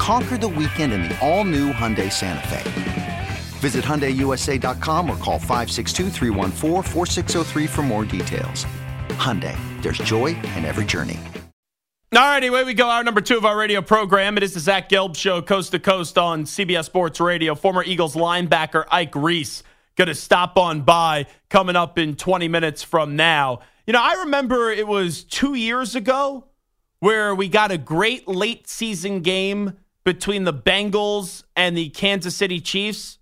Conquer the weekend in the all new Hyundai Santa Fe. Visit HyundaiUSA.com or call 562 for more details. Hyundai, there's joy in every journey. All right, away we go. Our number two of our radio program. It is the Zach Gelb Show, coast to coast on CBS Sports Radio. Former Eagles linebacker Ike Reese going to stop on by coming up in 20 minutes from now. You know, I remember it was two years ago where we got a great late season game between the Bengals and the Kansas City Chiefs.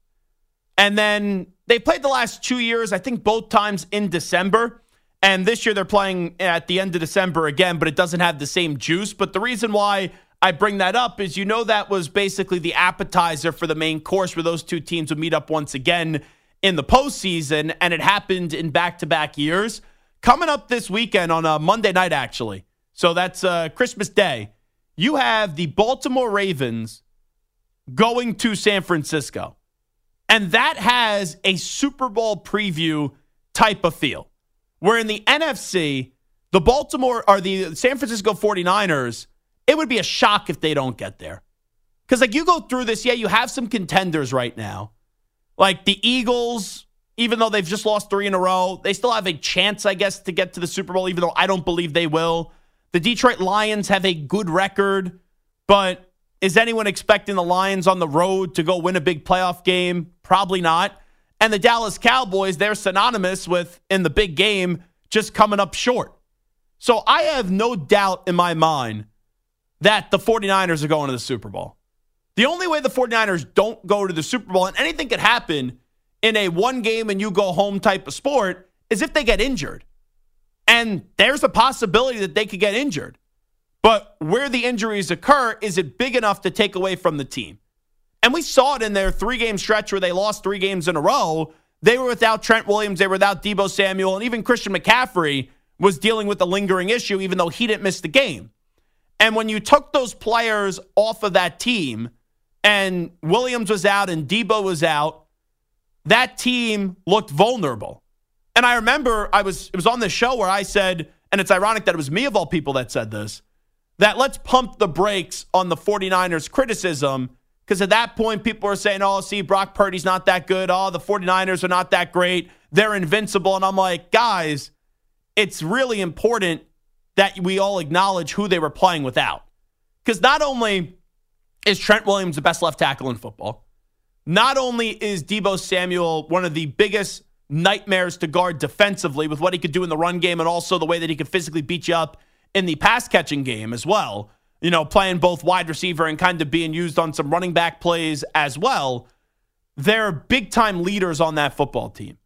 And then they played the last two years, I think both times in December. And this year they're playing at the end of December again, but it doesn't have the same juice. But the reason why I bring that up is you know that was basically the appetizer for the main course where those two teams would meet up once again in the postseason. And it happened in back to back years. Coming up this weekend on a Monday night, actually. So that's uh, Christmas Day. You have the Baltimore Ravens going to San Francisco. And that has a Super Bowl preview type of feel. Where in the NFC, the Baltimore or the San Francisco 49ers, it would be a shock if they don't get there. Because, like, you go through this, yeah, you have some contenders right now. Like the Eagles, even though they've just lost three in a row, they still have a chance, I guess, to get to the Super Bowl, even though I don't believe they will. The Detroit Lions have a good record, but is anyone expecting the Lions on the road to go win a big playoff game? Probably not. And the Dallas Cowboys, they're synonymous with in the big game just coming up short. So I have no doubt in my mind that the 49ers are going to the Super Bowl. The only way the 49ers don't go to the Super Bowl, and anything could happen in a one game and you go home type of sport, is if they get injured. And there's a possibility that they could get injured. But where the injuries occur, is it big enough to take away from the team? And we saw it in their three game stretch where they lost three games in a row. They were without Trent Williams, they were without Deebo Samuel, and even Christian McCaffrey was dealing with a lingering issue, even though he didn't miss the game. And when you took those players off of that team, and Williams was out and Deebo was out, that team looked vulnerable. And I remember I was it was on this show where I said, and it's ironic that it was me of all people that said this that let's pump the brakes on the 49ers criticism because at that point people are saying, oh, see, Brock Purdy's not that good. Oh, the 49ers are not that great. They're invincible. And I'm like, guys, it's really important that we all acknowledge who they were playing without. Because not only is Trent Williams the best left tackle in football, not only is Deebo Samuel one of the biggest nightmares to guard defensively with what he could do in the run game and also the way that he could physically beat you up in the pass catching game as well. You know, playing both wide receiver and kind of being used on some running back plays as well. They're big time leaders on that football team.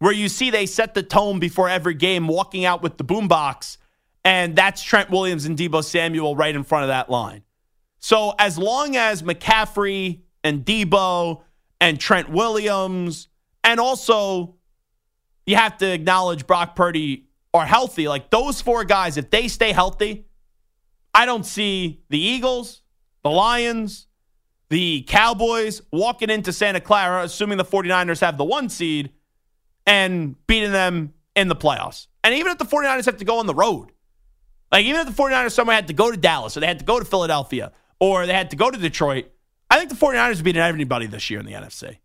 Where you see they set the tone before every game, walking out with the boombox, and that's Trent Williams and Deebo Samuel right in front of that line. So as long as McCaffrey and Deebo and Trent Williams, and also you have to acknowledge Brock Purdy are healthy, like those four guys, if they stay healthy, I don't see the Eagles, the Lions, the Cowboys walking into Santa Clara, assuming the 49ers have the one seed, and beating them in the playoffs. And even if the 49ers have to go on the road, like even if the 49ers somewhere had to go to Dallas or they had to go to Philadelphia or they had to go to Detroit, I think the 49ers are beating everybody this year in the NFC.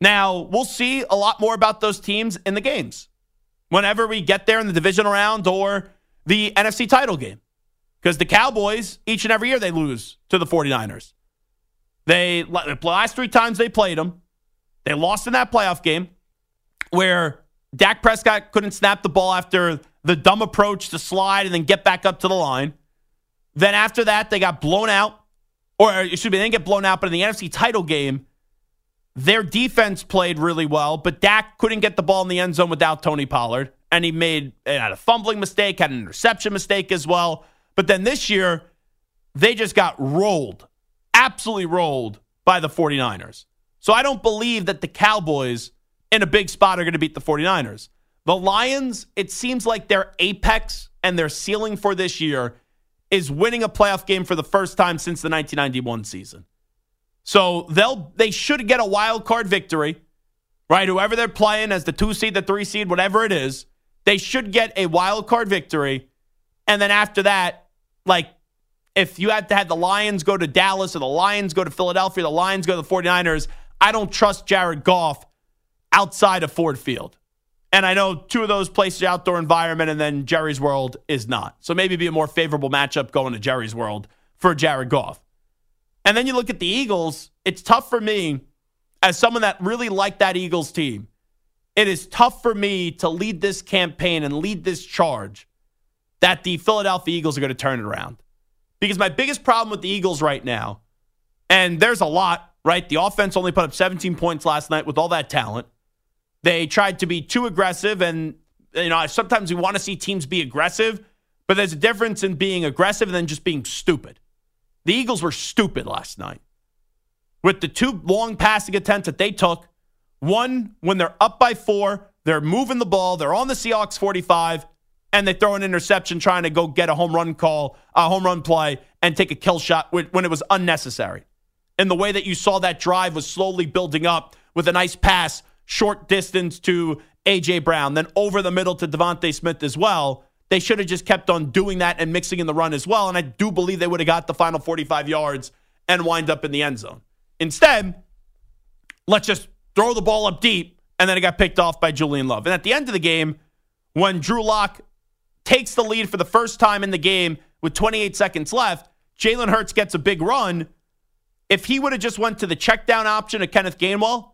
Now, we'll see a lot more about those teams in the games whenever we get there in the divisional round or the NFC title game. Because the Cowboys, each and every year, they lose to the 49ers. They, the last three times they played them, they lost in that playoff game where Dak Prescott couldn't snap the ball after the dumb approach to slide and then get back up to the line. Then after that, they got blown out, or excuse me, they didn't get blown out, but in the NFC title game, their defense played really well, but Dak couldn't get the ball in the end zone without Tony Pollard. And he made had a fumbling mistake, had an interception mistake as well. But then this year, they just got rolled, absolutely rolled by the 49ers. So I don't believe that the Cowboys in a big spot are going to beat the 49ers. The Lions, it seems like their apex and their ceiling for this year is winning a playoff game for the first time since the 1991 season. So they'll they should get a wild card victory, right? Whoever they're playing as the two seed, the three seed, whatever it is, they should get a wild card victory. And then after that, like if you had to have the Lions go to Dallas or the Lions go to Philadelphia, the Lions go to the 49ers, I don't trust Jared Goff outside of Ford Field. And I know two of those places outdoor environment, and then Jerry's World is not. So maybe be a more favorable matchup going to Jerry's World for Jared Goff. And then you look at the Eagles, it's tough for me as someone that really liked that Eagles team. It is tough for me to lead this campaign and lead this charge that the Philadelphia Eagles are going to turn it around. Because my biggest problem with the Eagles right now, and there's a lot, right? The offense only put up 17 points last night with all that talent. They tried to be too aggressive, and you know sometimes we want to see teams be aggressive, but there's a difference in being aggressive and then just being stupid. The Eagles were stupid last night. With the two long passing attempts that they took, one when they're up by four, they're moving the ball, they're on the Seahawks 45, and they throw an interception trying to go get a home run call, a home run play, and take a kill shot when it was unnecessary. And the way that you saw that drive was slowly building up with a nice pass, short distance to A.J. Brown, then over the middle to DeVonta Smith as well. They should have just kept on doing that and mixing in the run as well. And I do believe they would have got the final 45 yards and wind up in the end zone. Instead, let's just throw the ball up deep. And then it got picked off by Julian Love. And at the end of the game, when Drew Lock takes the lead for the first time in the game with 28 seconds left, Jalen Hurts gets a big run. If he would have just went to the check down option of Kenneth Gainwell,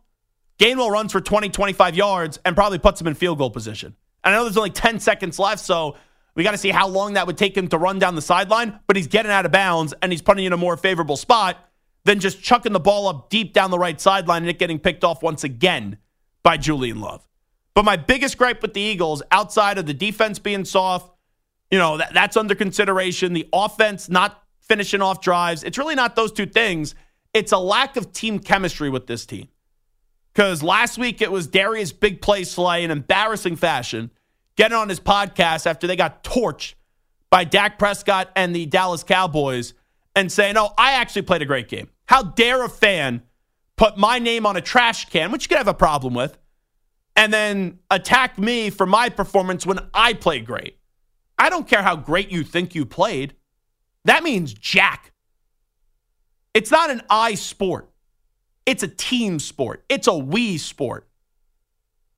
Gainwell runs for 20, 25 yards and probably puts him in field goal position. And I know there's only 10 seconds left, so we got to see how long that would take him to run down the sideline, but he's getting out of bounds and he's putting in a more favorable spot than just chucking the ball up deep down the right sideline and it getting picked off once again by Julian Love. But my biggest gripe with the Eagles, outside of the defense being soft, you know, that, that's under consideration. The offense not finishing off drives. It's really not those two things. It's a lack of team chemistry with this team. Because last week it was Darius big play slay in embarrassing fashion, getting on his podcast after they got torched by Dak Prescott and the Dallas Cowboys and saying, Oh, I actually played a great game. How dare a fan put my name on a trash can, which you could have a problem with, and then attack me for my performance when I played great? I don't care how great you think you played. That means jack. It's not an I sport. It's a team sport. It's a we sport.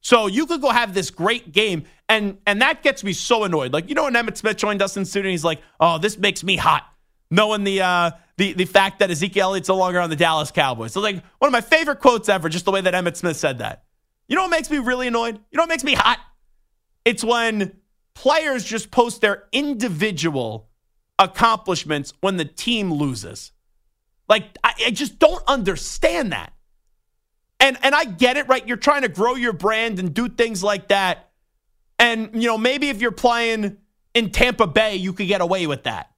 So you could go have this great game, and and that gets me so annoyed. Like you know when Emmitt Smith joined Dustin studio, he's like, "Oh, this makes me hot," knowing the uh, the the fact that Ezekiel Elliott's no longer on the Dallas Cowboys. So like one of my favorite quotes ever, just the way that Emmitt Smith said that. You know what makes me really annoyed? You know what makes me hot? It's when players just post their individual accomplishments when the team loses. Like, I, I just don't understand that. And and I get it, right? You're trying to grow your brand and do things like that. And, you know, maybe if you're playing in Tampa Bay, you could get away with that.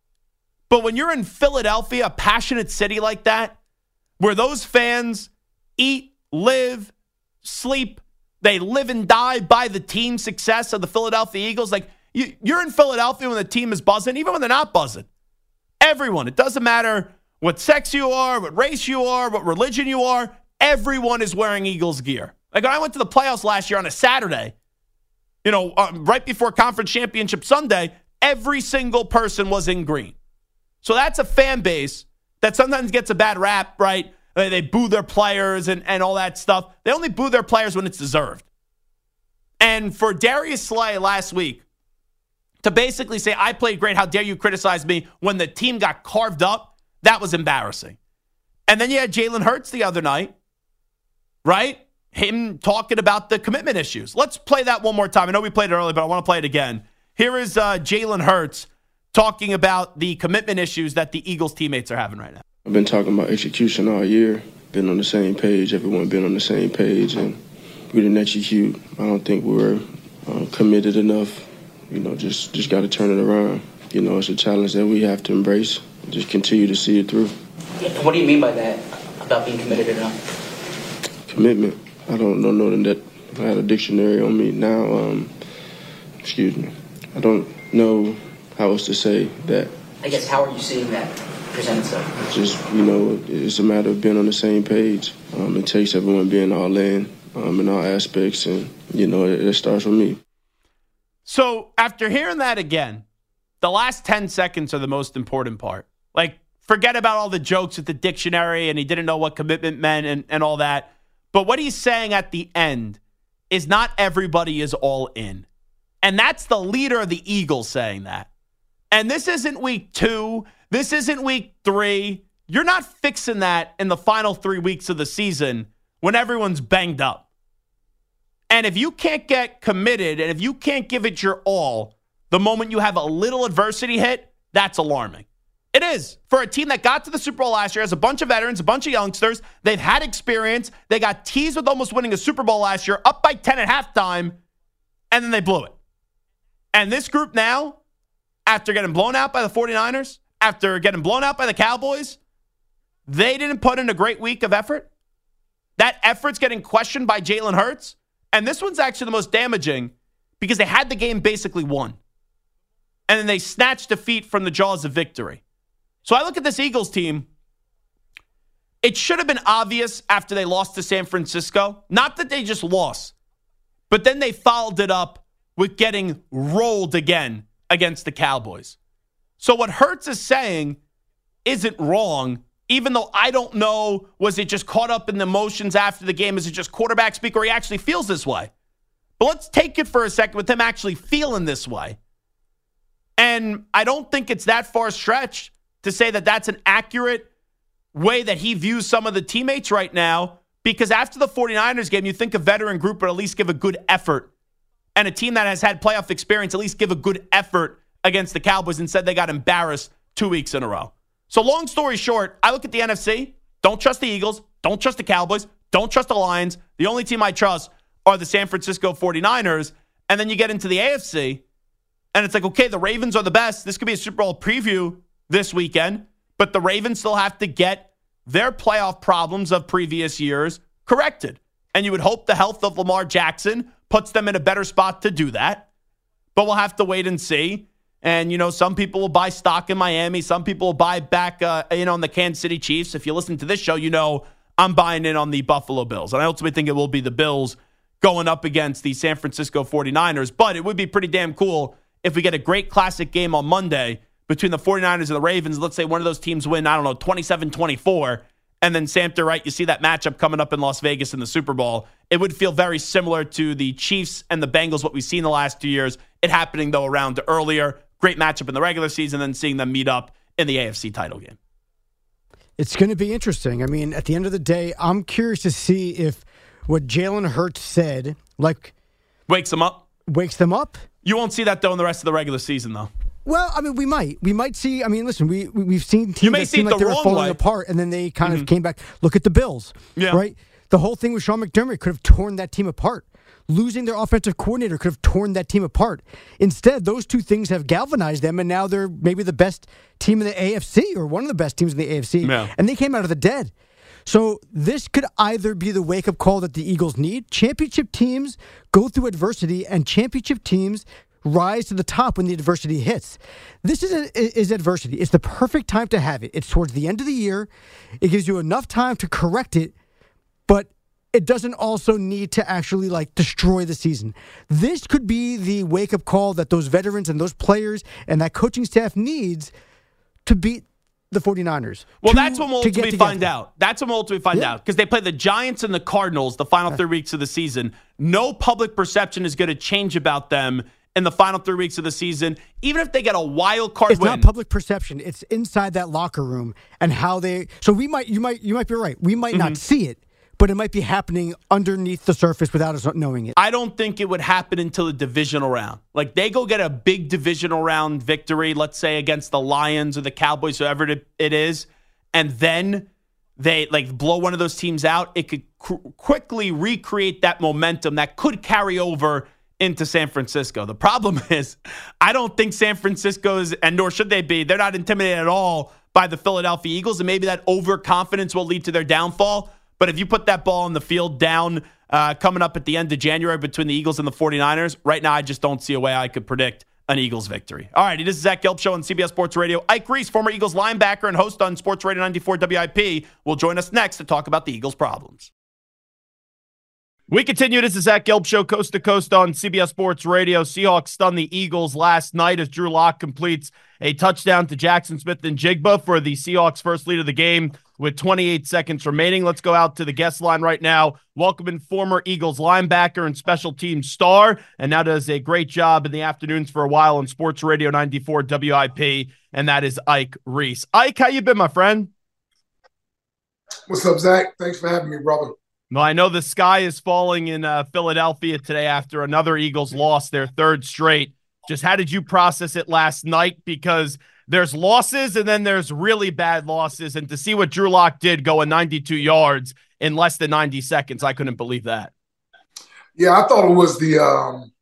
But when you're in Philadelphia, a passionate city like that, where those fans eat, live, sleep, they live and die by the team success of the Philadelphia Eagles, like you, you're in Philadelphia when the team is buzzing, even when they're not buzzing. Everyone, it doesn't matter what sex you are, what race you are, what religion you are, everyone is wearing Eagles gear. Like when I went to the playoffs last year on a Saturday, you know, uh, right before conference championship Sunday, every single person was in green. So that's a fan base that sometimes gets a bad rap, right? They boo their players and, and all that stuff. They only boo their players when it's deserved. And for Darius Slay last week to basically say, I played great, how dare you criticize me when the team got carved up that was embarrassing. And then you had Jalen Hurts the other night, right? him talking about the commitment issues. Let's play that one more time. I know we played it earlier, but I want to play it again. Here is uh, Jalen Hurts talking about the commitment issues that the Eagles teammates are having right now. I've been talking about execution all year, been on the same page, everyone been on the same page, and we didn't execute. I don't think we were uh, committed enough. You know, just just got to turn it around. You know, it's a challenge that we have to embrace. Just continue to see it through. What do you mean by that? About being committed enough? Commitment. I don't know that I had a dictionary on me now. Um, excuse me. I don't know how else to say that. I guess how are you seeing that present itself? It's just you know, it's a matter of being on the same page. Um, it takes everyone being all in um, in all aspects, and you know, it, it starts with me. So after hearing that again, the last ten seconds are the most important part. Like, forget about all the jokes at the dictionary, and he didn't know what commitment meant, and, and all that but what he's saying at the end is not everybody is all in. And that's the leader of the Eagles saying that. And this isn't week two. This isn't week three. You're not fixing that in the final three weeks of the season when everyone's banged up. And if you can't get committed and if you can't give it your all the moment you have a little adversity hit, that's alarming. It is for a team that got to the Super Bowl last year has a bunch of veterans, a bunch of youngsters. They've had experience. They got teased with almost winning a Super Bowl last year, up by 10 at halftime, and then they blew it. And this group now, after getting blown out by the 49ers, after getting blown out by the Cowboys, they didn't put in a great week of effort. That effort's getting questioned by Jalen Hurts. And this one's actually the most damaging because they had the game basically won. And then they snatch defeat from the jaws of victory. So I look at this Eagles team. It should have been obvious after they lost to San Francisco. Not that they just lost, but then they followed it up with getting rolled again against the Cowboys. So what Hurts is saying isn't wrong, even though I don't know was it just caught up in the emotions after the game? Is it just quarterback speak or he actually feels this way? But let's take it for a second with him actually feeling this way. And I don't think it's that far stretched to say that that's an accurate way that he views some of the teammates right now because after the 49ers game, you think a veteran group would at least give a good effort. And a team that has had playoff experience at least give a good effort against the Cowboys and said they got embarrassed two weeks in a row. So, long story short, I look at the NFC, don't trust the Eagles, don't trust the Cowboys, don't trust the Lions. The only team I trust are the San Francisco 49ers. And then you get into the AFC, and it's like, okay, the Ravens are the best. This could be a Super Bowl preview this weekend, but the Ravens still have to get their playoff problems of previous years corrected. And you would hope the health of Lamar Jackson puts them in a better spot to do that. But we'll have to wait and see. And, you know, some people will buy stock in Miami. Some people will buy back uh, in on the Kansas City Chiefs. If you listen to this show, you know I'm buying in on the Buffalo Bills. And I ultimately think it will be the Bills going up against the San Francisco 49ers. But it would be pretty damn cool if we get a great classic game on Monday between the 49ers and the Ravens. Let's say one of those teams win, I don't know, 27 24. And then Samter, right? You see that matchup coming up in Las Vegas in the Super Bowl. It would feel very similar to the Chiefs and the Bengals, what we've seen the last two years. It happening, though, around earlier. Great matchup in the regular season, then seeing them meet up in the AFC title game. It's going to be interesting. I mean, at the end of the day, I'm curious to see if what Jalen Hurts said, like, wakes them up. Wakes them up. You won't see that though in the rest of the regular season, though. Well, I mean, we might, we might see. I mean, listen, we, we have seen teams that seem like they were falling way. apart, and then they kind mm-hmm. of came back. Look at the Bills, yeah. right? The whole thing with Sean McDermott could have torn that team apart. Losing their offensive coordinator could have torn that team apart. Instead, those two things have galvanized them, and now they're maybe the best team in the AFC or one of the best teams in the AFC. Yeah. And they came out of the dead. So this could either be the wake up call that the Eagles need. Championship teams go through adversity, and championship teams rise to the top when the adversity hits. This is, a, is adversity. It's the perfect time to have it. It's towards the end of the year. It gives you enough time to correct it, but it doesn't also need to actually like destroy the season. This could be the wake up call that those veterans and those players and that coaching staff needs to beat the 49ers. Well, to, that's when we'll ultimately find out. That's when we'll ultimately find yeah. out because they play the Giants and the Cardinals the final three weeks of the season. No public perception is going to change about them in the final three weeks of the season, even if they get a wild card it's win. not public perception. It's inside that locker room and how they. So we might, you might, you might be right. We might mm-hmm. not see it, but it might be happening underneath the surface without us knowing it. I don't think it would happen until the divisional round. Like they go get a big divisional round victory, let's say against the Lions or the Cowboys, whoever it is, and then they like blow one of those teams out. It could qu- quickly recreate that momentum that could carry over into San Francisco. The problem is, I don't think San Francisco's, and nor should they be, they're not intimidated at all by the Philadelphia Eagles, and maybe that overconfidence will lead to their downfall. But if you put that ball on the field down uh, coming up at the end of January between the Eagles and the 49ers, right now I just don't see a way I could predict an Eagles victory. All right, this is Zach Gelb Show on CBS Sports Radio. Ike Reese, former Eagles linebacker and host on Sports Radio 94 WIP, will join us next to talk about the Eagles' problems. We continue. This is Zach Gelb Show, coast to coast on CBS Sports Radio. Seahawks stun the Eagles last night as Drew Lock completes a touchdown to Jaxon Smith-Njigba for the Seahawks' first lead of the game with 28 seconds remaining. Let's go out to the guest line right now. Welcoming former Eagles linebacker and special team star, and now does a great job in the afternoons for a while on Sports Radio 94 WIP, and that is Ike Reese. Ike, how you been, my friend? What's up, Zach? Thanks for having me, brother. Well, I know the sky is falling in uh, Philadelphia today after another Eagles loss, their third straight. Just how did you process it last night? Because there's losses and then there's really bad losses. And to see what Drew Lock did going 92 yards in less than 90 seconds, I couldn't believe that. Yeah, I thought it was the um,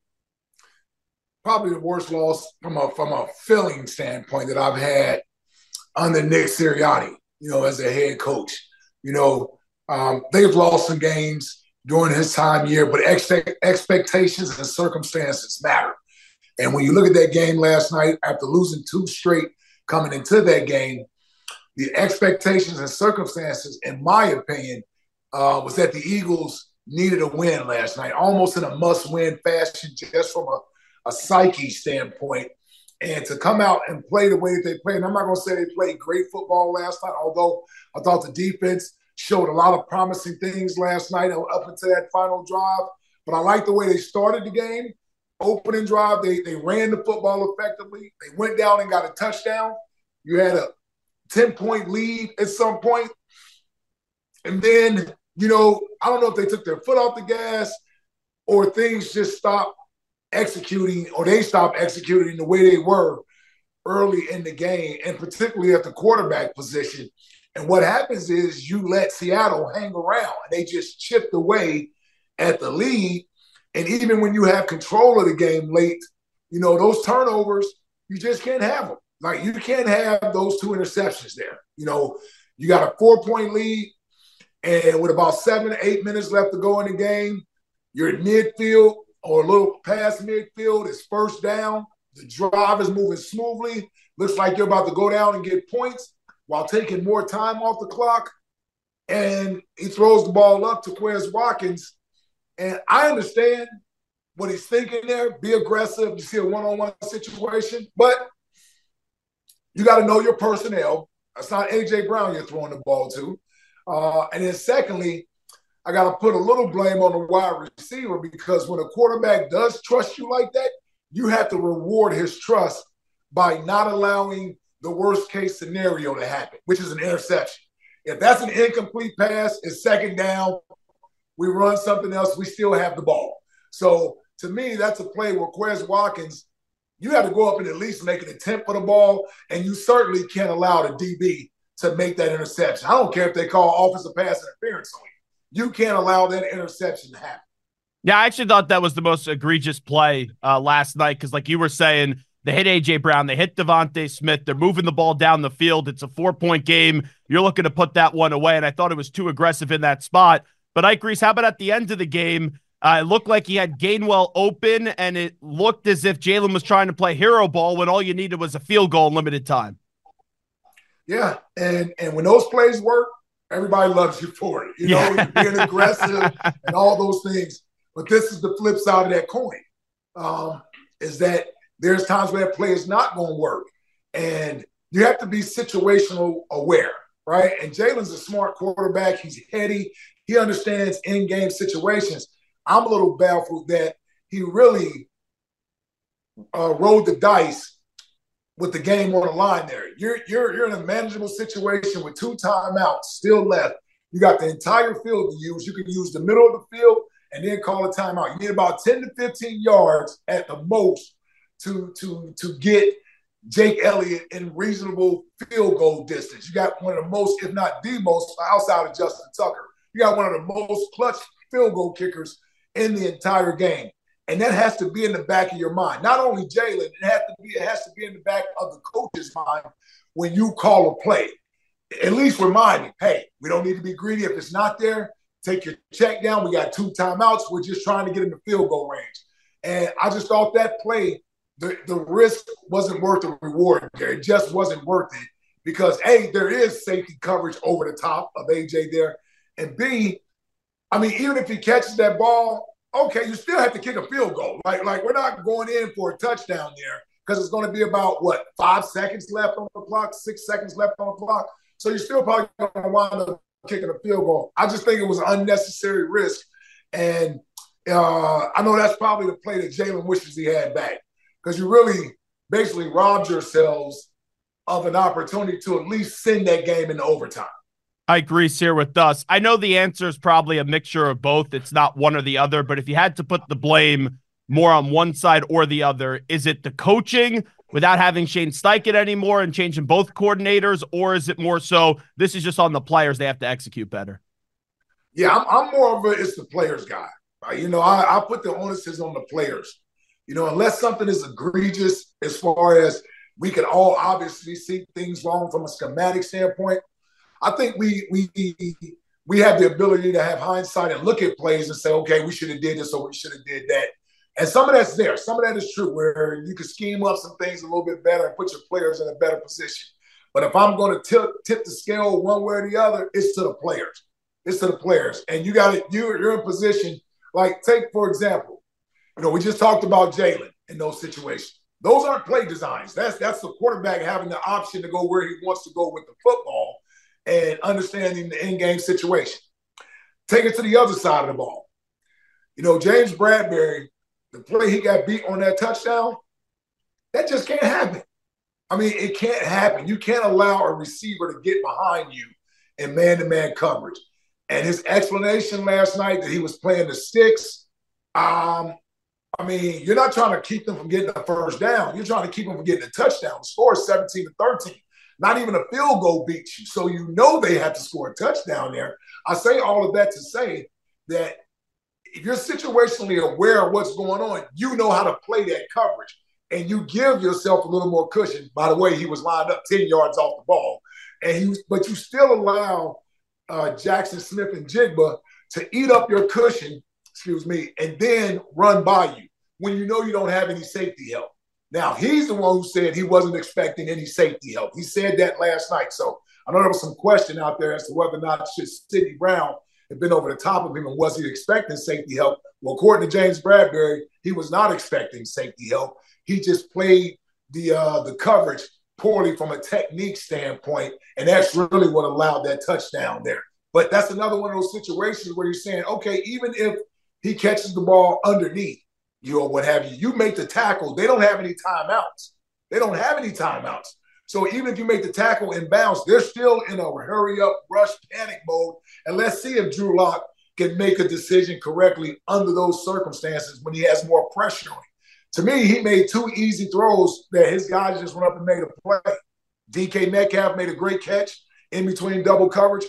probably the worst loss from a from a feeling standpoint that I've had under Nick Sirianni, you know, as a head coach. You know, um, they've lost some games during his time here, but ex- expectations and circumstances matter. And when you look at that game last night, after losing two straight coming into that game, the expectations and circumstances, in my opinion, uh, was that the Eagles needed a win last night, almost in a must-win fashion, just from a, a psyche standpoint. And to come out and play the way that they played, and I'm not going to say they played great football last night, although I thought the defense showed a lot of promising things last night up into that final drive. But I like the way they started the game. Opening drive, they, they ran the football effectively. They went down and got a touchdown. You had a 10 point lead at some point. And then, you know, I don't know if they took their foot off the gas or things just stopped executing or they stopped executing the way they were early in the game, and particularly at the quarterback position. And what happens is you let Seattle hang around and they just chipped away at the lead. And even when you have control of the game late, you know, those turnovers, you just can't have them. Like you can't have those two interceptions there. You know, you got a four point lead, and with about seven, eight minutes left to go in the game, you're at midfield or a little past midfield. It's first down. The drive is moving smoothly. Looks like you're about to go down and get points while taking more time off the clock. And he throws the ball up to Quez Watkins. And I understand what he's thinking there. Be aggressive. You see a one-on-one situation, but you got to know your personnel. That's not AJ Brown you're throwing the ball to. Uh, and then secondly, I got to put a little blame on the wide receiver because when a quarterback does trust you like that, you have to reward his trust by not allowing the worst case scenario to happen, which is an interception. If that's an incomplete pass, it's second down. We run something else, we still have the ball. So to me, that's a play where Quez Watkins, you have to go up and at least make an attempt for the ball, and you certainly can't allow the DB to make that interception. I don't care if they call offensive pass interference on you. You can't allow that interception to happen. Yeah, I actually thought that was the most egregious play uh, last night because, like you were saying, they hit AJ Brown. They hit DeVonta Smith. They're moving the ball down the field. It's a four point game. You're looking to put that one away. And I thought it was too aggressive in that spot. But Ike Reese, how about at the end of the game? Uh, it looked like he had Gainwell open, and it looked as if Jalen was trying to play hero ball when all you needed was a field goal in limited time. Yeah, and and when those plays work, everybody loves you for it. You know, yeah. being aggressive and all those things. But this is the flip side of that coin. Um, is that there's times where that play is not going to work. And you have to be situational aware, right? And Jalen's a smart quarterback. He's heady. He understands in-game situations. I'm a little baffled that he really uh, rolled the dice with the game on the line there. You're, you're, you're in a manageable situation with two timeouts still left. You got the entire field to use. You can use the middle of the field and then call a timeout. You need about 10 to 15 yards at the most to to to get Jake Elliott in reasonable field goal distance. You got one of the most, if not the most, outside of Justin Tucker. You got one of the most clutch field goal kickers in the entire game. And that has to be in the back of your mind. Not only Jalen, it has to be, it has to be in the back of the coach's mind when you call a play. At least remind him, hey, we don't need to be greedy. If it's not there, take your check down. We got two timeouts. We're just trying to get in the field goal range. And I just thought that play the, the risk wasn't worth the reward there. It just wasn't worth it because A, there is safety coverage over the top of AJ there. And B, I mean, even if he catches that ball, okay, you still have to kick a field goal. Like, like we're not going in for a touchdown there because it's going to be about what five seconds left on the clock, six seconds left on the clock. So you're still probably going to wind up kicking a field goal. I just think it was an unnecessary risk, and uh, I know that's probably the play that Jalen wishes he had back because you really basically robbed yourselves of an opportunity to at least send that game into overtime. I agree here with us. I know the answer is probably a mixture of both. It's not one or the other, but if you had to put the blame more on one side or the other, is it the coaching without having Shane Steichen anymore and changing both coordinators, or is it more so this is just on the players they have to execute better? Yeah, I'm, I'm more of a it's the players guy. Right? You know, I, I put the onus is on the players. You know, unless something is egregious as far as we can all obviously see things wrong from a schematic standpoint. I think we we we have the ability to have hindsight and look at plays and say, okay, we should have did this or we should have did that. And some of that's there. Some of that is true, where you can scheme up some things a little bit better and put your players in a better position. But if I'm going to tip tip the scale one way or the other, it's to the players. It's to the players, and you got it. You you're in position. Like take for example, you know, we just talked about Jalen in those situations. Those aren't play designs. That's that's the quarterback having the option to go where he wants to go with the football and understanding the in-game situation. Take it to the other side of the ball. You know, James Bradberry, the play he got beat on that touchdown, that just can't happen. I mean, it can't happen. You can't allow a receiver to get behind you in man-to-man coverage. And his explanation last night that he was playing the sticks, um, I mean, you're not trying to keep them from getting a first down. You're trying to keep them from getting a touchdown. The score is 17 to 13. Not even a field goal beats you. So you know they have to score a touchdown there. I say all of that to say that if you're situationally aware of what's going on, you know how to play that coverage. And you give yourself a little more cushion. By the way, he was lined up 10 yards off the ball. And he but you still allow uh, Jaxon Smith-Njigba to eat up your cushion excuse me, and then run by you when you know you don't have any safety help. Now, he's the one who said he wasn't expecting any safety help. He said that last night. So I know there was some question out there as to whether or not should Sydney Brown have been over the top of him and was he expecting safety help? Well, according to James Bradberry, he was not expecting safety help. He just played the uh, the coverage poorly from a technique standpoint, and that's really what allowed that touchdown there. But that's another one of those situations where you're saying, okay, even if he catches the ball underneath you or what have you. You make the tackle. They don't have any timeouts. They don't have any timeouts. So even if you make the tackle in bounds, they're still in a hurry up, rush, panic mode. And let's see if Drew Lock can make a decision correctly under those circumstances when he has more pressure on him. To me, he made two easy throws that his guys just went up and made a play. DK Metcalf made a great catch in between double coverage.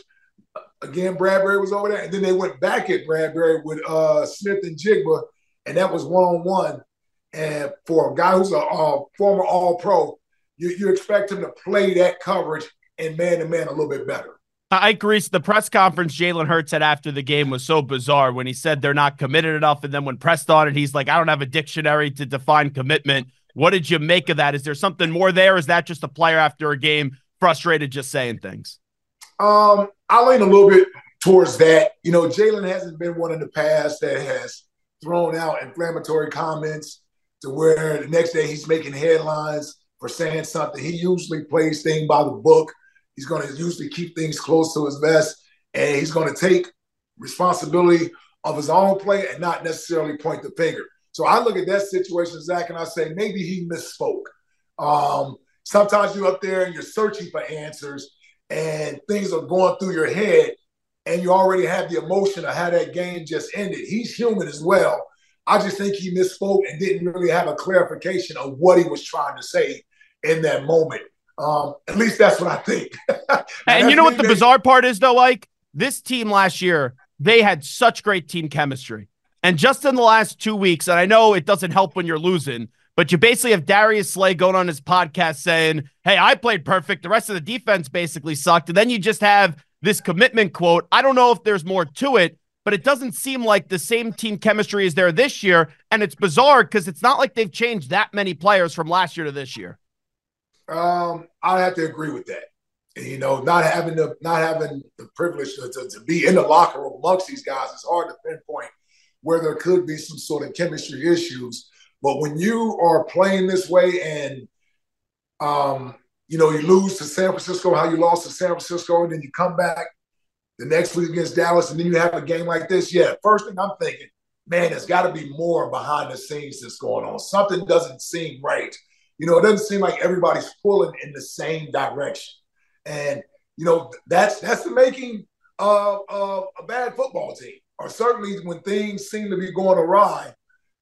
Again, Bradberry was over there, and then they went back at Bradberry with uh, Smith and and that was one on one. And for a guy who's a uh, former All Pro, you, you expect him to play that coverage and man to man a little bit better. I agree. The press conference Jalen Hurts had after the game was so bizarre when he said they're not committed enough. And then when pressed on it, he's like, I don't have a dictionary to define commitment. What did you make of that? Is there something more there? Is that just a player after a game frustrated just saying things? Um, I lean a little bit towards that. You know, Jalen hasn't been one in the past that has thrown out inflammatory comments to where the next day he's making headlines for saying something. He usually plays things by the book. He's going to usually keep things close to his vest, and he's going to take responsibility of his own play and not necessarily point the finger. So I look at that situation, Zach, and I say maybe he misspoke. Um, sometimes you're up there and you're searching for answers, and things are going through your head, and you already have the emotion of how that game just ended. He's human as well. I just think he misspoke and didn't really have a clarification of what he was trying to say in that moment. Um, at least that's what I think. and, you know what the bizarre part is, though, like this team last year, they had such great team chemistry. And just in the last two weeks, and I know it doesn't help when you're losing, but you basically have Darius Slay going on his podcast saying, Hey, I played perfect. The rest of the defense basically sucked. And then you just have this commitment quote. I don't know if there's more to it, but it doesn't seem like the same team chemistry is there this year. And it's bizarre because it's not like they've changed that many players from last year to this year. Um, I have to agree with that. You know, not having the not having the privilege to, to, to be in the locker room amongst these guys, it's hard to pinpoint where there could be some sort of chemistry issues. But when you are playing this way and um, you know, you lose to San Francisco, how you lost to San Francisco, and then you come back the next week against Dallas, and then you have a game like this. Yeah, first thing I'm thinking, man, there's got to be more behind the scenes that's going on. Something doesn't seem right. You know, it doesn't seem like everybody's pulling in the same direction. And you know, that's that's the making of, of a bad football team. Or certainly when things seem to be going awry,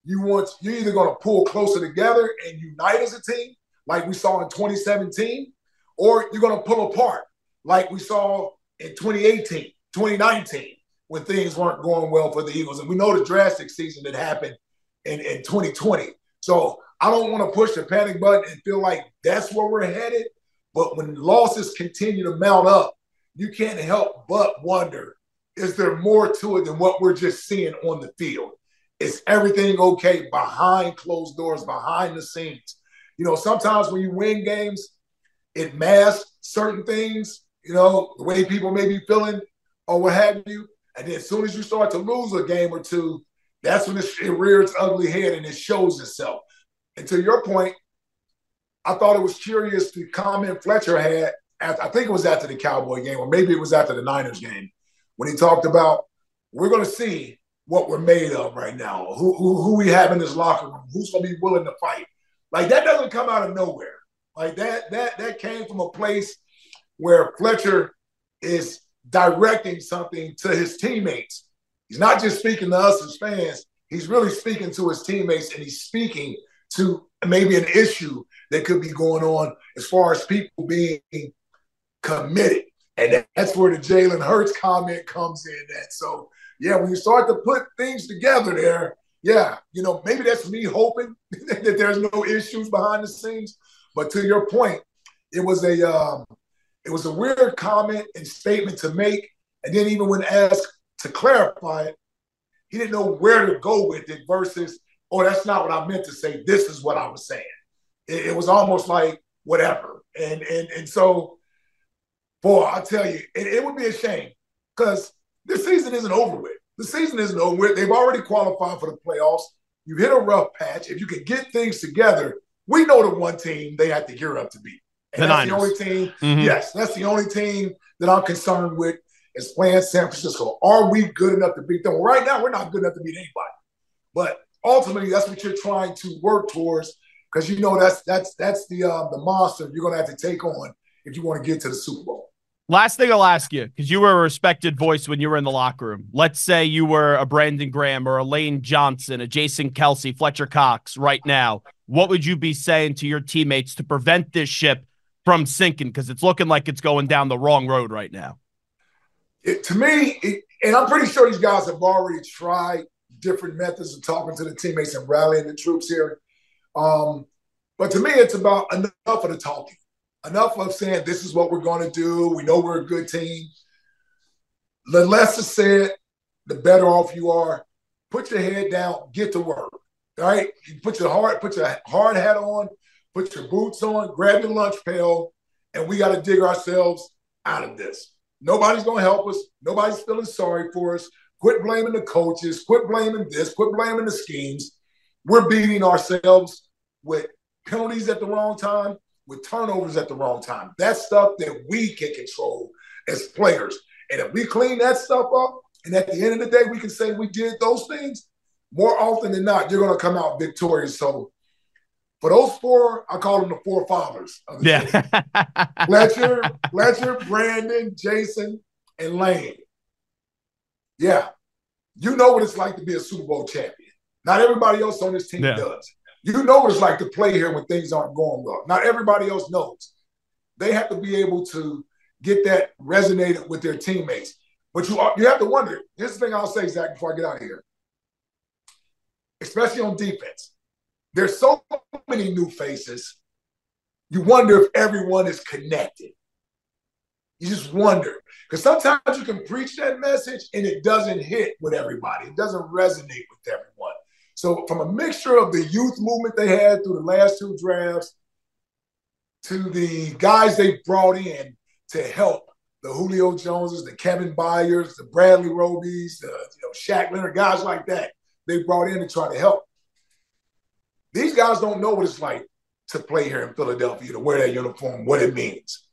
you want you're either going to pull closer together and unite as a team, like we saw in 2017, or you're going to pull apart, like we saw in 2018, 2019, when things weren't going well for the Eagles. And we know the drastic season that happened in, in 2020. So I don't want to push the panic button and feel like that's where we're headed. But when losses continue to mount up, you can't help but wonder is there more to it than what we're just seeing on the field? Is everything okay behind closed doors, behind the scenes? You know, sometimes when you win games, it masks certain things, you know, the way people may be feeling or what have you. And then as soon as you start to lose a game or two, that's when it, rears its ugly head and it shows itself. And to your point, I thought it was curious the comment Fletcher had. I think it was after the Cowboy game, or maybe it was after the Niners game, when he talked about we're going to see what we're made of right now, who, who, who we have in this locker room, who's going to be willing to fight. Like that doesn't come out of nowhere. Like that that that came from a place where Fletcher is directing something to his teammates. He's not just speaking to us as fans. He's really speaking to his teammates, and he's speaking to maybe an issue that could be going on as far as people being committed. And that's where the Jalen Hurts comment comes in. And so, yeah, when you start to put things together there, yeah, you know, maybe that's me hoping that there's no issues behind the scenes. But to your point, it was a um, it was a weird comment and statement to make. And then even when asked to clarify it, he didn't know where to go with it versus, oh, that's not what I meant to say. This is what I was saying. It, it was almost like whatever. And and and so, boy, I tell you, it, it would be a shame because this season isn't over with. The season isn't over. They've already qualified for the playoffs. You hit a rough patch. If you can get things together, we know the one team they have to gear up to beat. And the that's Niners. the only team. Mm-hmm. Yes, that's the only team that I'm concerned with is playing San Francisco. Are we good enough to beat them? Right now, we're not good enough to beat anybody. But ultimately, that's what you're trying to work towards because you know that's that's that's the uh, the monster you're going to have to take on if you want to get to the Super Bowl. Last thing I'll ask you, because you were a respected voice when you were in the locker room. Let's say you were a Brandon Graham or a Lane Johnson, a Jason Kelce, Fletcher Cox right now. What would you be saying to your teammates to prevent this ship from sinking? Because it's looking like it's going down the wrong road right now. It, to me, it, and I'm pretty sure these guys have already tried different methods of talking to the teammates and rallying the troops here. Um, but to me, it's about enough of the talking enough of saying this is what we're going to do. We know we're a good team. The less is said, the better off you are. Put your head down, get to work. All right, you put your hard, put your hard hat on, put your boots on, grab your lunch pail, and we got to dig ourselves out of this. Nobody's going to help us. Nobody's feeling sorry for us. Quit blaming the coaches. Quit blaming this. Quit blaming the schemes. We're beating ourselves with penalties at the wrong time with turnovers at the wrong time. That's stuff that we can control as players. And if we clean that stuff up, and at the end of the day, we can say we did those things, more often than not, you're going to come out victorious. So for those four, I call them the four fathers. The yeah. Fletcher, Fletcher, Brandon, Jason, and Lane. Yeah, you know what it's like to be a Super Bowl champion. Not everybody else on this team yeah. does. You know what it's like to play here when things aren't going well. Not everybody else knows. They have to be able to get that resonated with their teammates. But you you have to wonder. Here's the thing I'll say, Zach, before I get out of here. Especially on defense, there's so many new faces. You wonder if everyone is connected. You just wonder. Because sometimes you can preach that message and it doesn't hit with everybody. It doesn't resonate with everyone. So, from a mixture of the youth movement they had through the last two drafts to the guys they brought in to help the Julio Joneses, the Kevin Byard, the Bradley Robys, the you know, Shaq Leonard, guys like that, they brought in to try to help. These guys don't know what it's like to play here in Philadelphia, to wear that uniform, what it means.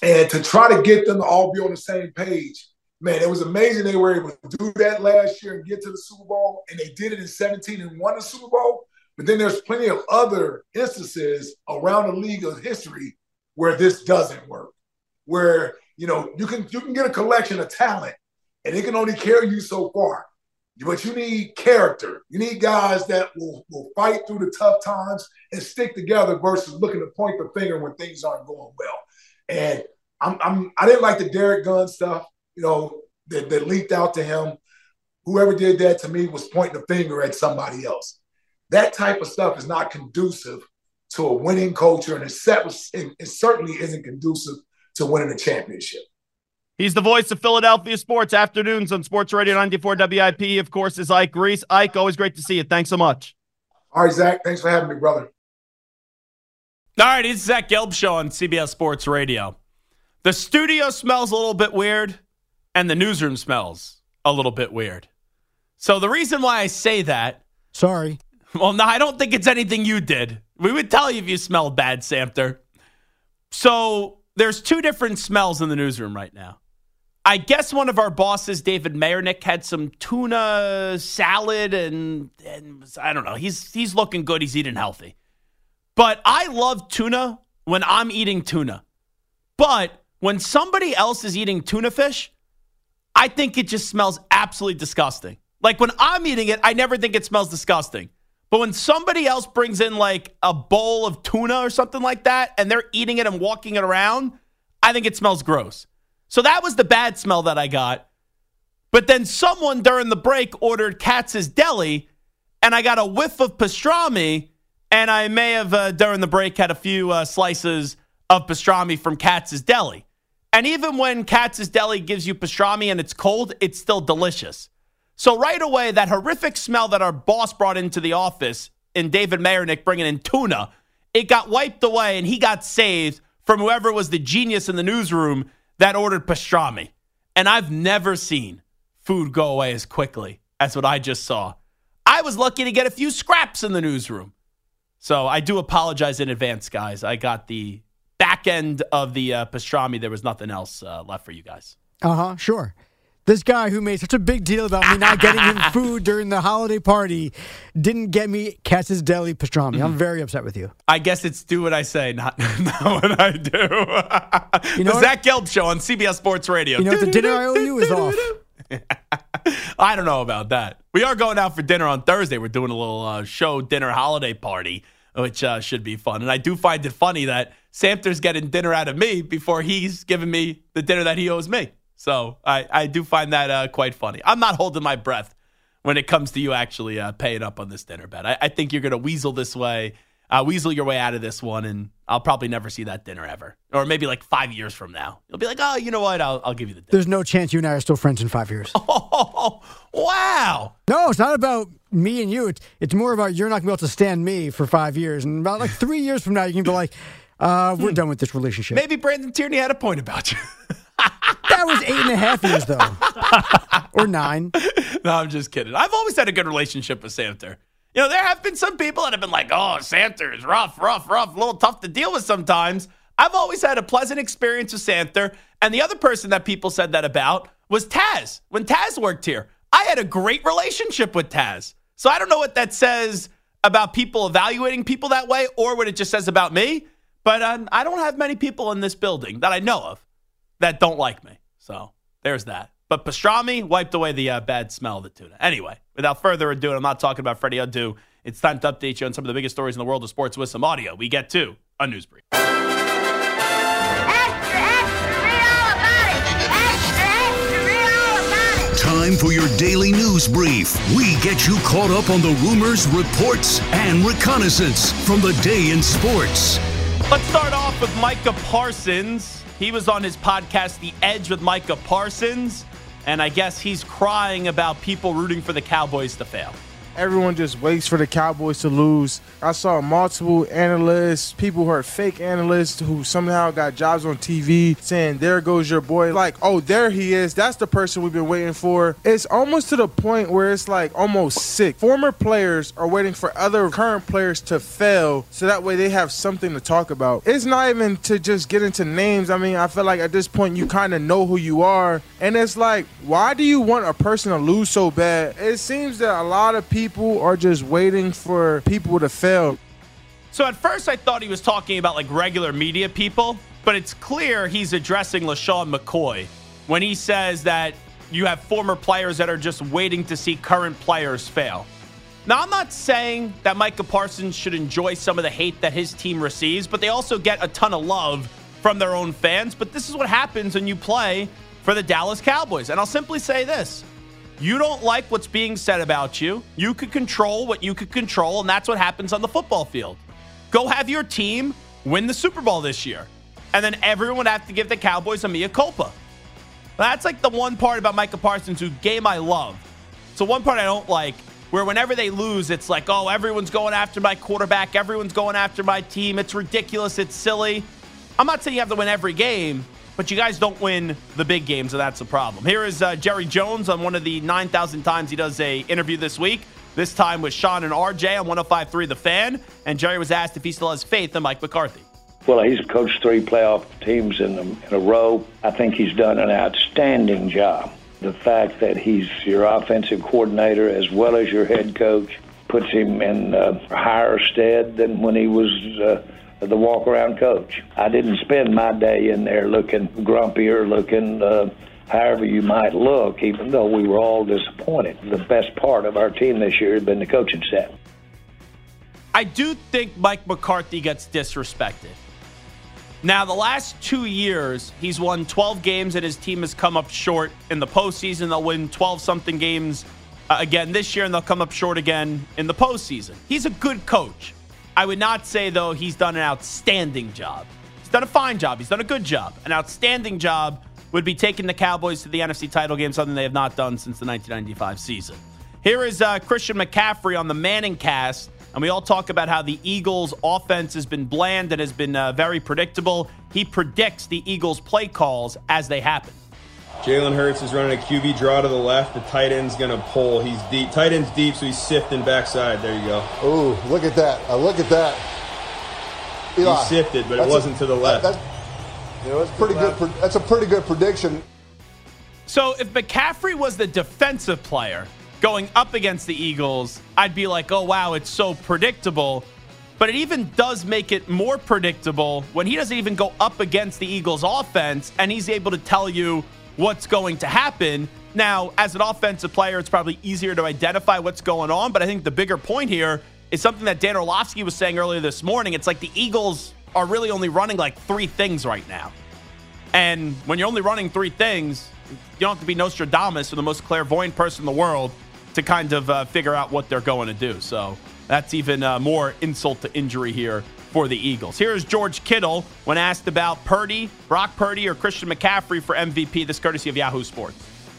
And to try to get them to all be on the same page, man, it was amazing they were able to do that last year and get to the Super Bowl. And they did it in 17 and won the Super Bowl. But then there's plenty of other instances around the league of history where this doesn't work, where you know you can you can get a collection of talent and it can only carry you so far. But you need character. You need guys that will, will fight through the tough times and stick together versus looking to point the finger when things aren't going well. And I'm, I'm I didn't like the Derrick Gunn stuff, you know, that, that leaked out to him. Whoever did that to me was pointing the finger at somebody else. That type of stuff is not conducive to a winning culture, and it, it certainly isn't conducive to winning a championship. He's the voice of Philadelphia sports afternoons on Sports Radio 94 WIP. Of course, is Ike Reese. Ike, always great to see you. Thanks so much. All right, Zach. Thanks for having me, brother. All right, it's Zach Gelb show on CBS Sports Radio. The studio smells a little bit weird, and the newsroom smells a little bit weird. So the reason why I say that, sorry, well, no, I don't think it's anything you did. We would tell you if you smelled bad, Samter. So there's two different smells in the newsroom right now. I guess one of our bosses, David Mayernick, had some tuna salad and, and I don't know. He's he's looking good. He's eating healthy. But I love tuna when I'm eating tuna. But when somebody else is eating tuna fish, I think it just smells absolutely disgusting. Like when I'm eating it, I never think it smells disgusting. But when somebody else brings in like a bowl of tuna or something like that and they're eating it and walking it around, I think it smells gross. So that was the bad smell that I got. But then someone during the break ordered Katz's Deli and I got a whiff of pastrami and I may have uh, during the break had a few uh, slices of pastrami from Katz's Deli. And even when Katz's Deli gives you pastrami and it's cold, it's still delicious. So right away, that horrific smell that our boss brought into the office in David Mayernick bringing in tuna, it got wiped away and he got saved from whoever was the genius in the newsroom that ordered pastrami. And I've never seen food go away as quickly as what I just saw. I was lucky to get a few scraps in the newsroom. So I do apologize in advance, guys. I got the back end of the uh, pastrami. There was nothing else uh, left for you guys. Uh huh, sure. This guy who made such a big deal about me not getting him food during the holiday party didn't get me Katz's Deli pastrami. I'm very upset with you. I guess it's do what I say, not, not what I do. You know the what? Zach Gelb Show on CBS Sports Radio. You know the dinner I owe you is off. I don't know about that. We are going out for dinner on Thursday. We're doing a little uh, show dinner holiday party, which uh, should be fun. And I do find it funny that Samter's getting dinner out of me before he's giving me the dinner that he owes me. So I, I do find that uh, quite funny. I'm not holding my breath when it comes to you actually uh, paying up on this dinner bet. I, I think you're going to weasel this way, uh, weasel your way out of this one, and I'll probably never see that dinner ever. Or maybe like five years from now. You'll be like, oh, you know what? I'll, I'll give you the dinner. There's no chance you and I are still friends in five years. Oh, wow. No, it's not about me and you. It's, it's more about you're not going to be able to stand me for five years. And about like three years from now, you can be like, uh, we're hmm. done with this relationship. Maybe Brandon Tierney had a point about you. that was eight and a half years, though, or nine. No, I'm just kidding. I've always had a good relationship with Samter. You know, there have been some people that have been like, "Oh, Samter is rough, rough, rough, a little tough to deal with sometimes." I've always had a pleasant experience with Samter, and the other person that people said that about was Taz. When Taz worked here, I had a great relationship with Taz. So I don't know what that says about people evaluating people that way, or what it just says about me. But um, I don't have many people in this building that I know of that don't like me. So there's that. But pastrami wiped away the uh, bad smell of the tuna. Anyway, without further ado, and I'm not talking about Freddie Adu. It's time to update you on some of the biggest stories in the world of sports with some audio. We get to a news brief. Time for your daily news brief. We get you caught up on the rumors, reports, and reconnaissance from the day in sports. Let's start off with Micah Parsons. He was on his podcast, The Edge with Micah Parsons. And I guess he's crying about people rooting for the Cowboys to fail. Everyone just waits for the Cowboys to lose. I saw multiple analysts, people who are fake analysts who somehow got jobs on TV saying, There goes your boy. Like, oh, there he is. That's the person we've been waiting for. It's almost to the point where it's like almost sick. Former players are waiting for other current players to fail so that way they have something to talk about. It's not even to just get into names. I mean, I feel like at this point you kind of know who you are. And it's like, why do you want a person to lose so bad? It seems that a lot of people people are just waiting for people to fail. So at first, I thought he was talking about like regular media people, but it's clear he's addressing LeSean McCoy when he says that you have former players that are just waiting to see current players fail. Now, I'm not saying that Micah Parsons should enjoy some of the hate that his team receives, but they also get a ton of love from their own fans. But this is what happens when you play for the Dallas Cowboys. And I'll simply say this you don't like what's being said about you. You could control what you could control, and that's what happens on the football field. Go have your team win the Super Bowl this year. And then everyone would have to give the Cowboys a mea culpa. That's like the one part about Micah Parsons, who game I love. So one part I don't like, where whenever they lose, it's like, oh, everyone's going after my quarterback, everyone's going after my team. It's ridiculous, it's silly. I'm not saying you have to win every game, but you guys don't win the big games, and that's the problem. Here is uh, Jerry Jones on one of the 9,000 times he does a interview this week. This time with Shan and RJ on 105.3 The Fan, and Jerry was asked if he still has faith in Mike McCarthy. Well, he's coached three playoff teams in, in a row. I think he's done an outstanding job. The fact that he's your offensive coordinator as well as your head coach puts him in uh, higher stead than when he was uh, the walk around coach. I didn't spend my day in there looking grumpy or looking uh, however you might look, even though we were all disappointed. The best part of our team this year has been the coaching staff. I do think Mike McCarthy gets disrespected. Now, the last two years, he's won 12 games and his team has come up short in the postseason. They'll win 12 something games uh, again this year and they'll come up short again in the postseason. He's a good coach. I would not say, though, he's done an outstanding job. He's done a fine job. He's done a good job. An outstanding job would be taking the Cowboys to the NFC title game, something they have not done since the 1995 season. Here is uh, Christian McCaffrey on the Manning cast, and we all talk about how the Eagles' offense has been bland and has been uh, very predictable. He predicts the Eagles' play calls as they happen. Jalen Hurts is running a QB draw to the left. The tight end's going to pull. He's deep. Tight end's deep, so he's sifting backside. There you go. Oh, look at that. Uh, look at that. Eli, he sifted, but it wasn't a, to the left. That, you know, it's pretty good. That's a pretty good prediction. So if McCaffrey was the defensive player going up against the Eagles, I'd be like, oh, wow, it's so predictable. But it even does make it more predictable when he doesn't even go up against the Eagles' offense and he's able to tell you what's going to happen. Now, as an offensive player, it's probably easier to identify what's going on, but I think the bigger point here is something that Dan Orlovsky was saying earlier this morning. It's like the Eagles are really only running like three things right now. And when you're only running three things, you don't have to be Nostradamus or the most clairvoyant person in the world to kind of uh, figure out what they're going to do. So that's even uh, more insult to injury here for the Eagles. Here's George Kittle when asked about Purdy, Brock Purdy, or Christian McCaffrey for MVP. This courtesy of Yahoo Sports.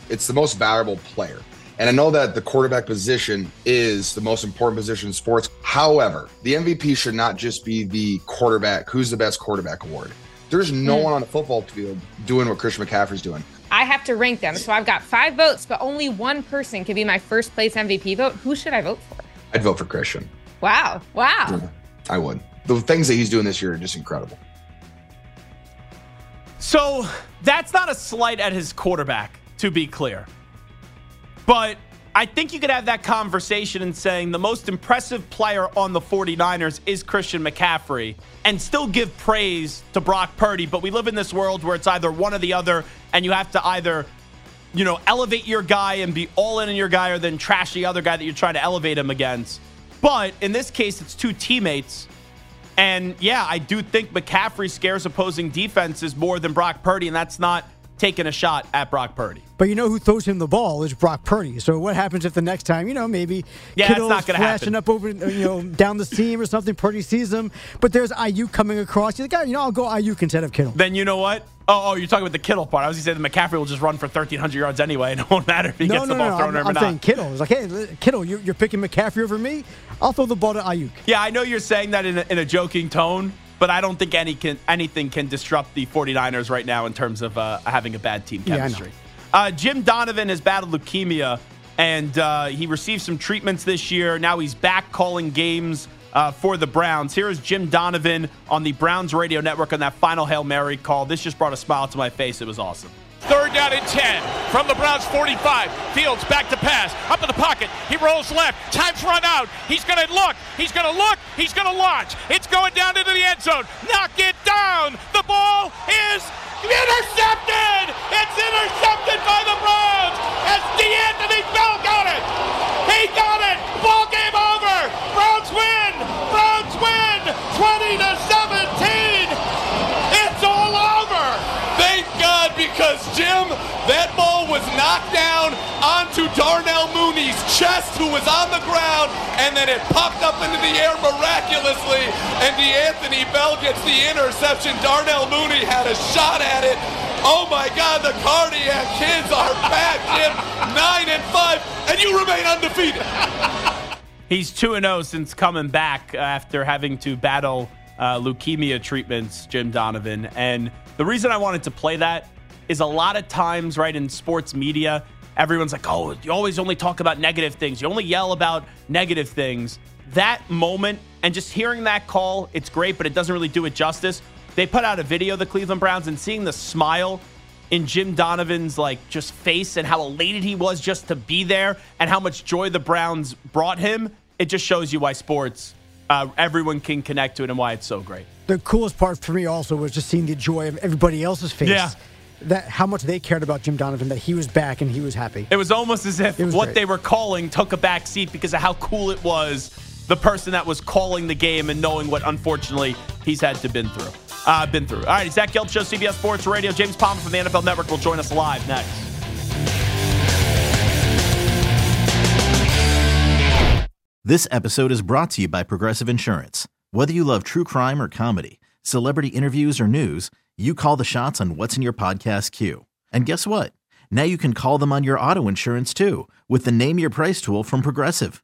It's the most valuable player. And I know that the quarterback position is the most important position in sports. However, the MVP should not just be the quarterback, who's the best quarterback award. There's no mm. one on the football field doing what Christian McCaffrey's doing. I have to rank them. So I've got five votes, but only one person can be my first place MVP vote. Who should I vote for? I'd vote for Christian. Wow. Wow. Yeah, I would the things that he's doing this year are just incredible. So that's not a slight at his quarterback, to be clear. But I think you could have that conversation in saying the most impressive player on the 49ers is Christian McCaffrey and still give praise to Brock Purdy. But we live in this world where it's either one or the other, and you have to either you know, elevate your guy and be all in on your guy or then trash the other guy that you're trying to elevate him against. But in this case, it's two teammates. And yeah, I do think McCaffrey scares opposing defenses more than Brock Purdy, and that's not taking a shot at Brock Purdy. But you know who throws him the ball is Brock Purdy. So what happens if the next time, you know, maybe yeah, Kittle's not flashing happen. up over, you know, down the seam or something. Purdy sees him, but there's Aiyuk coming across. You're like, oh, you know, I'll go Aiyuk instead of Kittle. Then you know what? Oh, oh, you're talking about the Kittle part. I was going to say that McCaffrey will just run for 1,300 yards anyway, and it won't matter if he no, gets no, the ball no, thrown I'm, to him I'm saying. Kittle. It's like, hey, Kittle, you're, you're picking McCaffrey over me. I'll throw the ball to Aiyuk. Yeah, I know you're saying that in a, in a joking tone, but I don't think any can, anything can disrupt the 49ers right now in terms of uh, having a bad team chemistry. Yeah, uh, Jim Donovan has battled leukemia, and uh, he received some treatments this year. Now he's back calling games uh, for the Browns. Here is Jim Donovan on the Browns radio network on that final Hail Mary call. This just brought a smile to my face. It was awesome. Third down and 10 from the Browns 45. Fields back to pass. Up in the pocket. He rolls left. Time's run out. He's going to look. He's going to look. He's going to launch. It's going down into the end zone. Knock it down. The ball is intercepted. It's intercepted by the Browns as D'Anthony Bell got it. He got it. Ball game over. Browns win. Browns win. 20 to 17. It's all over. Thank God because Jim, that ball was knocked down onto Darnell Mooney's chest, who was on the ground, and then it popped up into the air miraculously. And D'Anthony Bell gets the interception. Darnell Mooney had a shot at it. Oh my God, the cardiac kids are back, Jim. Nine and five, and you remain undefeated. He's 2 0 since coming back after having to battle uh, leukemia treatments, Jim Donovan. And the reason I wanted to play that is a lot of times, right, in sports media, everyone's like, oh, you always only talk about negative things. You only yell about negative things. That moment and just hearing that call, it's great, but it doesn't really do it justice. They put out a video, the Cleveland Browns, and seeing the smile in Jim Donovan's like just face and how elated he was just to be there and how much joy the Browns brought him, it just shows you why sports uh, everyone can connect to it and why it's so great. The coolest part for me also was just seeing the joy of everybody else's face. Yeah. That how much they cared about Jim Donovan, that he was back and he was happy. It was almost as if what great. they were calling took a back seat because of how cool it was. The person that was calling the game and knowing what, unfortunately, he's had to been through. Uh, been through. All right, Zach Gelb Show, CBS Sports Radio. James Palmer from the NFL Network will join us live next. This episode is brought to you by Progressive Insurance. Whether you love true crime or comedy, celebrity interviews or news, you call the shots on what's in your podcast queue. And guess what? Now you can call them on your auto insurance too with the Name Your Price tool from Progressive.